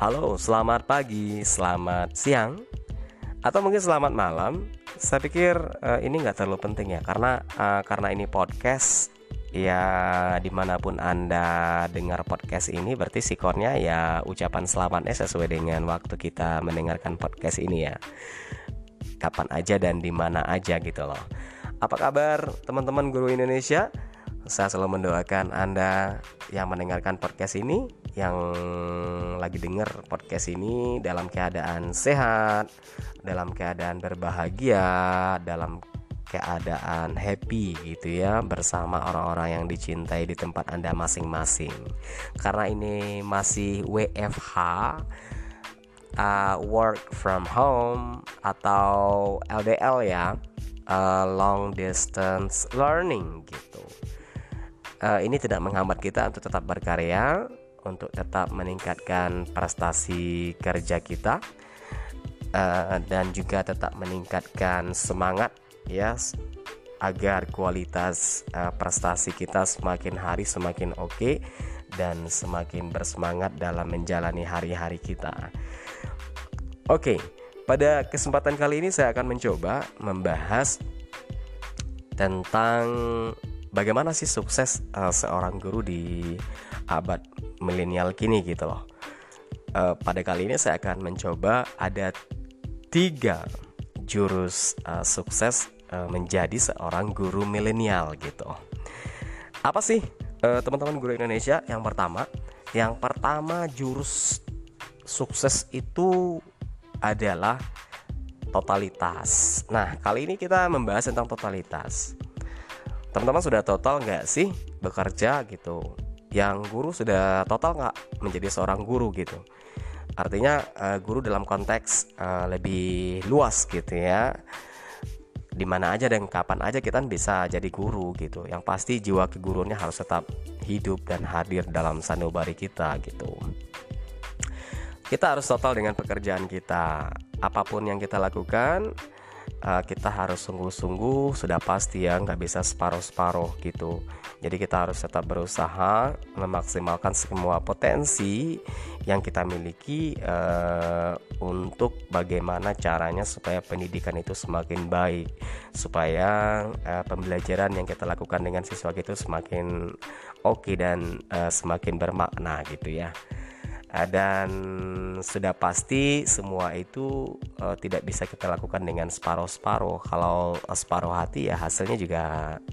Halo, selamat pagi, selamat siang, atau mungkin selamat malam. Saya pikir uh, ini nggak terlalu penting ya, karena uh, karena ini podcast ya di mana pun anda dengar podcast ini berarti sikornya ya ucapan selamatnya sesuai dengan waktu kita mendengarkan podcast ini ya. Kapan aja dan di mana aja gitu loh. Apa kabar teman-teman guru Indonesia? Saya selalu mendoakan Anda yang mendengarkan podcast ini, yang lagi dengar podcast ini dalam keadaan sehat, dalam keadaan berbahagia, dalam keadaan happy gitu ya bersama orang-orang yang dicintai di tempat Anda masing-masing. Karena ini masih WFH uh, work from home atau LDL ya, uh, long distance learning gitu uh, ini tidak menghambat kita untuk tetap berkarya, untuk tetap meningkatkan prestasi kerja kita, uh, dan juga tetap meningkatkan semangat ya agar kualitas uh, prestasi kita semakin hari semakin oke okay, dan semakin bersemangat dalam menjalani hari-hari kita. Oke, okay, pada kesempatan kali ini saya akan mencoba membahas tentang bagaimana sih sukses uh, seorang guru di abad milenial kini gitu loh. Uh, pada kali ini saya akan mencoba ada tiga jurus uh, sukses uh, menjadi seorang guru milenial gitu. Apa sih teman-teman uh, guru Indonesia? Yang pertama, yang pertama jurus sukses itu adalah totalitas. Nah, kali ini kita membahas tentang totalitas teman-teman sudah total nggak sih bekerja gitu? Yang guru sudah total nggak menjadi seorang guru gitu? Artinya uh, guru dalam konteks uh, lebih luas gitu ya. Di mana aja dan kapan aja kita bisa jadi guru gitu. Yang pasti jiwa keguruannya harus tetap hidup dan hadir dalam sanubari kita gitu. Kita harus total dengan pekerjaan kita. Apa pun yang kita lakukan uh, kita harus sungguh-sungguh sudah pasti ya nggak bisa separuh-separuh gitu. Jadi kita harus tetap berusaha memaksimalkan semua potensi yang kita miliki uh, untuk bagaimana caranya supaya pendidikan itu semakin baik. Supaya uh, pembelajaran yang kita lakukan dengan siswa itu semakin oke okay dan uh, semakin bermakna gitu ya. Eh, dan sudah pasti semua itu uh, tidak bisa kita lakukan dengan separuh-separuh kalau separuh hati ya hasilnya juga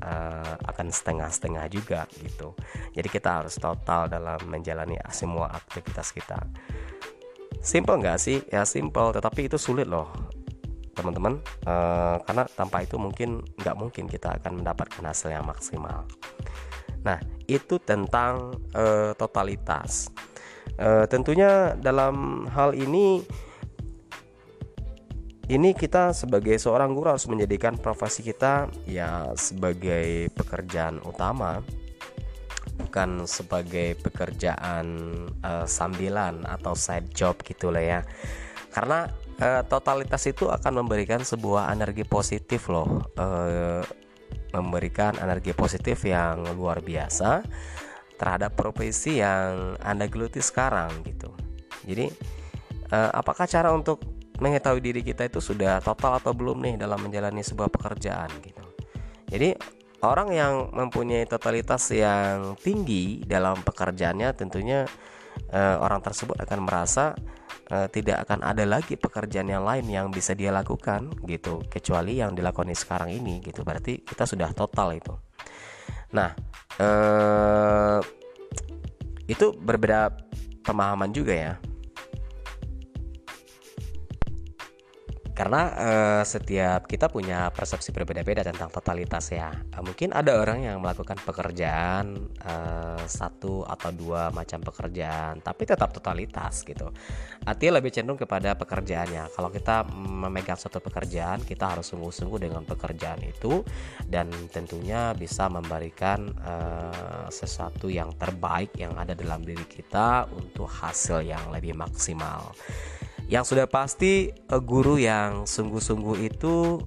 uh, akan setengah-setengah juga gitu. Jadi kita harus total dalam menjalani semua aktivitas kita. Simple nggak sih? Ya simple. Tetapi itu sulit loh teman-teman. Uh, karena tanpa itu mungkin nggak mungkin kita akan mendapatkan hasil yang maksimal. Nah itu tentang uh, totalitas E, tentunya dalam hal ini ini kita sebagai seorang guru harus menjadikan profesi kita ya sebagai pekerjaan utama bukan sebagai pekerjaan uh, sambilan atau side job gitu lah ya. Karena uh, totalitas itu akan memberikan sebuah energi positif loh uh, memberikan energi positif yang luar biasa terhadap profesi yang Anda geluti sekarang gitu. Jadi eh, apakah cara untuk mengetahui diri kita itu sudah total atau belum nih dalam menjalani sebuah pekerjaan gitu. Jadi orang yang mempunyai totalitas yang tinggi dalam pekerjaannya tentunya eh, orang tersebut akan merasa eh, tidak akan ada lagi pekerjaan yang lain yang bisa dia lakukan gitu kecuali yang dilakoni sekarang ini gitu. Berarti kita sudah total itu. Nah, eh, itu berbeda pemahaman juga ya karena uh, setiap kita punya persepsi berbeda-beda tentang totalitas ya. Uh, mungkin ada orang yang melakukan pekerjaan uh, satu atau dua macam pekerjaan tapi tetap totalitas gitu. Artinya lebih cenderung kepada pekerjaannya. Kalau kita memegang satu pekerjaan kita harus sungguh-sungguh dengan pekerjaan itu dan tentunya bisa memberikan uh, sesuatu yang terbaik yang ada dalam diri kita untuk hasil yang lebih maksimal yang sudah pasti uh, guru yang sungguh-sungguh itu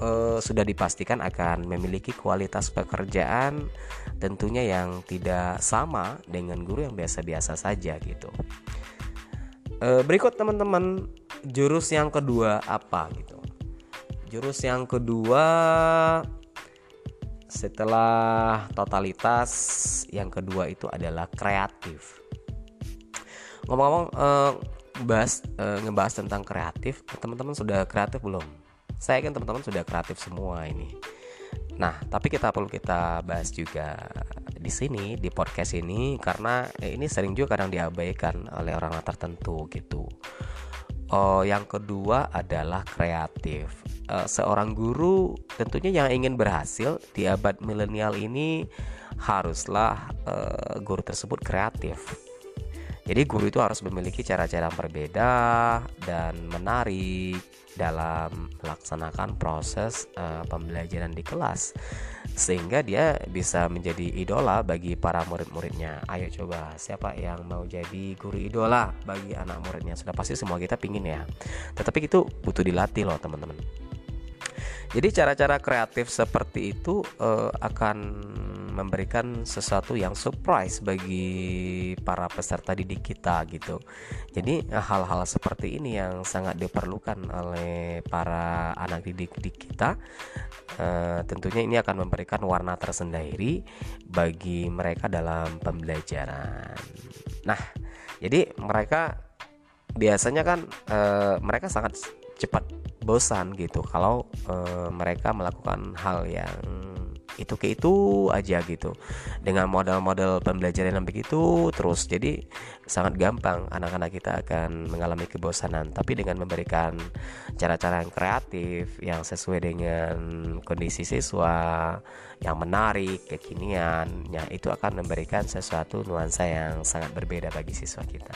uh, sudah dipastikan akan memiliki kualitas pekerjaan tentunya yang tidak sama dengan guru yang biasa-biasa saja gitu. e, berikut teman-teman jurus yang kedua apa gitu jurus yang kedua setelah totalitas yang kedua itu adalah kreatif ngomong-ngomong eh, bahas eh, ngebahas tentang kreatif teman-teman sudah kreatif belum saya kan teman-teman sudah kreatif semua ini nah tapi kita perlu kita bahas juga di sini di podcast ini karena eh, ini sering juga kadang diabaikan oleh orang tertentu gitu Oh, yang kedua adalah kreatif. Uh, seorang guru tentunya yang ingin berhasil di abad milenial ini haruslah uh, guru tersebut kreatif. Jadi guru itu harus memiliki cara-cara berbeda dan menarik dalam melaksanakan proses uh, pembelajaran di kelas sehingga dia bisa menjadi idola bagi para murid-muridnya. Ayo coba siapa yang mau jadi guru idola bagi anak muridnya? Sudah pasti semua kita pingin ya. Tetapi itu butuh dilatih loh teman-teman. Jadi cara-cara kreatif seperti itu uh, akan memberikan sesuatu yang surprise bagi para peserta didik kita gitu. Jadi hal-hal seperti ini yang sangat diperlukan oleh para anak didik didik kita. E, tentunya ini akan memberikan warna tersendiri bagi mereka dalam pembelajaran. Nah, jadi mereka biasanya kan e, mereka sangat cepat bosan gitu kalau e, mereka melakukan hal yang itu ke itu aja gitu. Dengan model-model pembelajaran yang begitu terus jadi sangat gampang anak-anak kita akan mengalami kebosanan. Tapi dengan memberikan cara-cara yang kreatif yang sesuai dengan kondisi siswa yang menarik kekinian ya itu akan memberikan sesuatu nuansa yang sangat berbeda bagi siswa kita.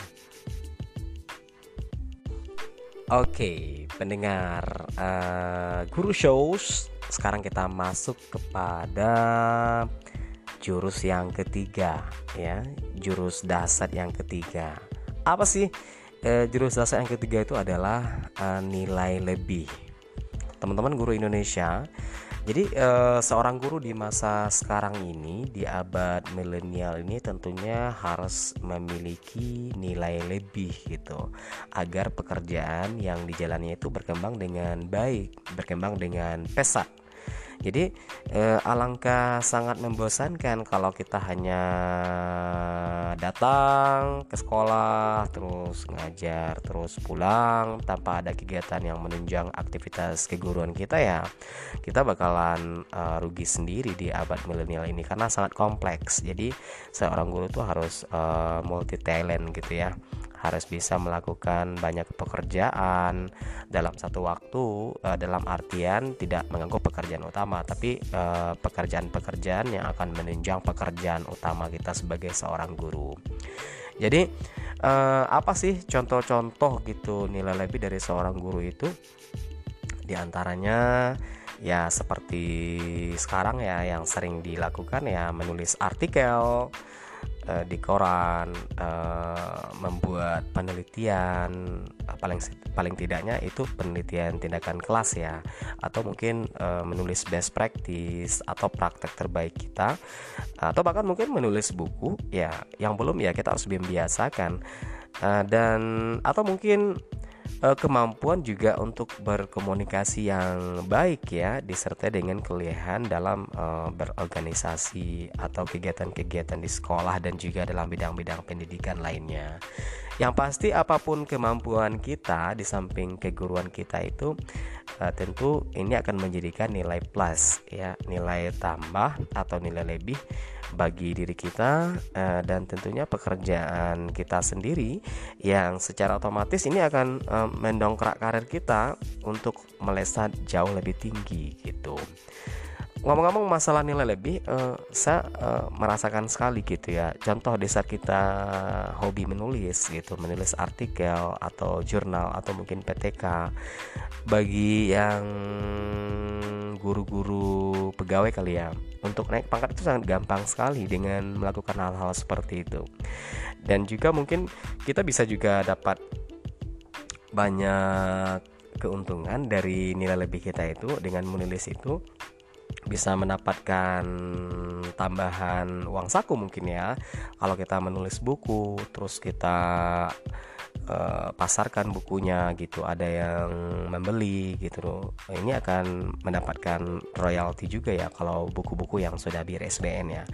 Oke, pendengar uh, Guru Shows sekarang kita masuk kepada jurus yang ketiga ya. Jurus dasar yang ketiga. Apa sih e, jurus dasar yang ketiga itu adalah e, nilai lebih. Teman-teman guru Indonesia jadi e, seorang guru di masa sekarang ini di abad milenial ini tentunya harus memiliki nilai lebih gitu. Agar pekerjaan yang dijalani itu berkembang dengan baik, berkembang dengan pesat jadi eh, alangkah sangat membosankan kalau kita hanya datang ke sekolah terus ngajar terus pulang tanpa ada kegiatan yang menunjang aktivitas keguruan kita ya. Kita bakalan uh, rugi sendiri di abad milenial ini karena sangat kompleks. Jadi seorang guru tuh harus eh, multi talent gitu ya harus bisa melakukan banyak pekerjaan dalam satu waktu uh, dalam artian tidak mengganggu pekerjaan utama tapi uh, pekerjaan-pekerjaan yang akan menunjang pekerjaan utama kita sebagai seorang guru. Jadi uh, apa sih contoh-contoh gitu nilai lebih dari seorang guru itu? Di antaranya ya seperti sekarang ya yang sering dilakukan ya menulis artikel uh, di koran uh, membuat penelitian uh, paling paling tidaknya itu penelitian tindakan kelas ya. Atau mungkin uh, menulis best practice atau praktek terbaik kita. Atau bahkan mungkin menulis buku ya yang belum ya kita harus membiasakan uh, dan atau mungkin uh, kemampuan juga untuk berkomunikasi yang baik ya disertai dengan kelihan dalam uh, berorganisasi atau kegiatan-kegiatan di sekolah dan juga dalam bidang-bidang pendidikan lainnya. Yang pasti apa pun kemampuan kita di samping keguruan kita itu uh, tentu ini akan menjadikan nilai plus ya, nilai tambah atau nilai lebih bagi diri kita uh, dan tentunya pekerjaan kita sendiri yang secara otomatis ini akan uh, mendongkrak karir kita untuk melesat jauh lebih tinggi gitu ngomong-ngomong masalah nilai lebih uh, saya uh, merasakan sekali gitu ya. Contoh di saat kita hobi menulis gitu menulis artikel atau jurnal atau mungkin PTK bagi yang guru-guru pegawai kali ya untuk naik pangkat itu sangat gampang sekali dengan melakukan hal-hal seperti itu. Dan juga mungkin kita bisa juga dapat banyak keuntungan dari nilai lebih kita itu dengan menulis itu bisa mendapatkan tambahan uang saku mungkin ya. Kalau kita menulis buku terus kita uh, pasarkan bukunya gitu ada yang membeli gitu ini akan mendapatkan royalti juga ya kalau buku-buku yang sudah bir SBN ya.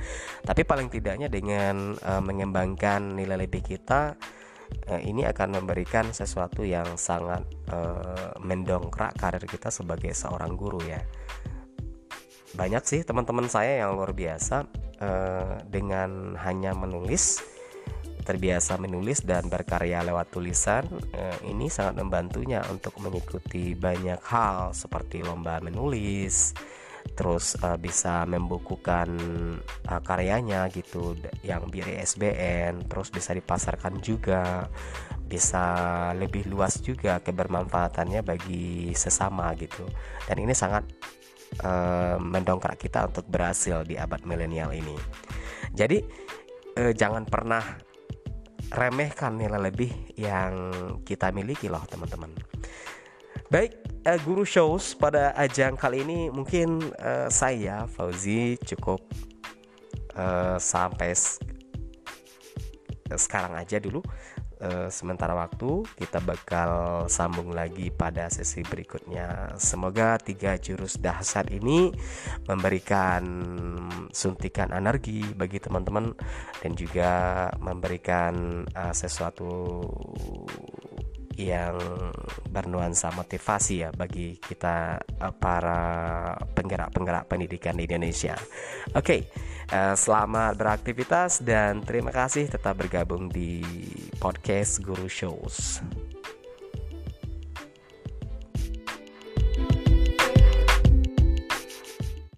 Tapi paling tidaknya dengan uh, mengembangkan nilai lebih kita uh, ini akan memberikan sesuatu yang sangat uh, mendongkrak karir kita sebagai seorang guru ya banyak sih teman-teman saya yang luar biasa uh, dengan hanya menulis terbiasa menulis dan berkarya lewat tulisan uh, ini sangat membantunya untuk mengikuti banyak hal seperti lomba menulis terus uh, bisa membukukan uh, karyanya gitu yang biri SBN terus bisa dipasarkan juga bisa lebih luas juga kebermanfaatannya bagi sesama gitu. Dan ini sangat uh, mendongkrak kita untuk berhasil di abad milenial ini. Jadi uh, jangan pernah remehkan nilai lebih yang kita miliki loh teman-teman. Baik, uh, guru shows pada ajang kali ini mungkin uh, saya Fauzi cukup uh, sampai sekarang aja dulu uh, sementara waktu kita bakal sambung lagi pada sesi berikutnya. Semoga tiga jurus dahsyat ini memberikan suntikan energi bagi teman-teman dan juga memberikan uh, sesuatu yang bernuansa motivasi ya bagi kita uh, para penggerak-penggerak pendidikan di Indonesia. Oke, okay, selamat beraktivitas dan terima kasih tetap bergabung di podcast Guru Shows.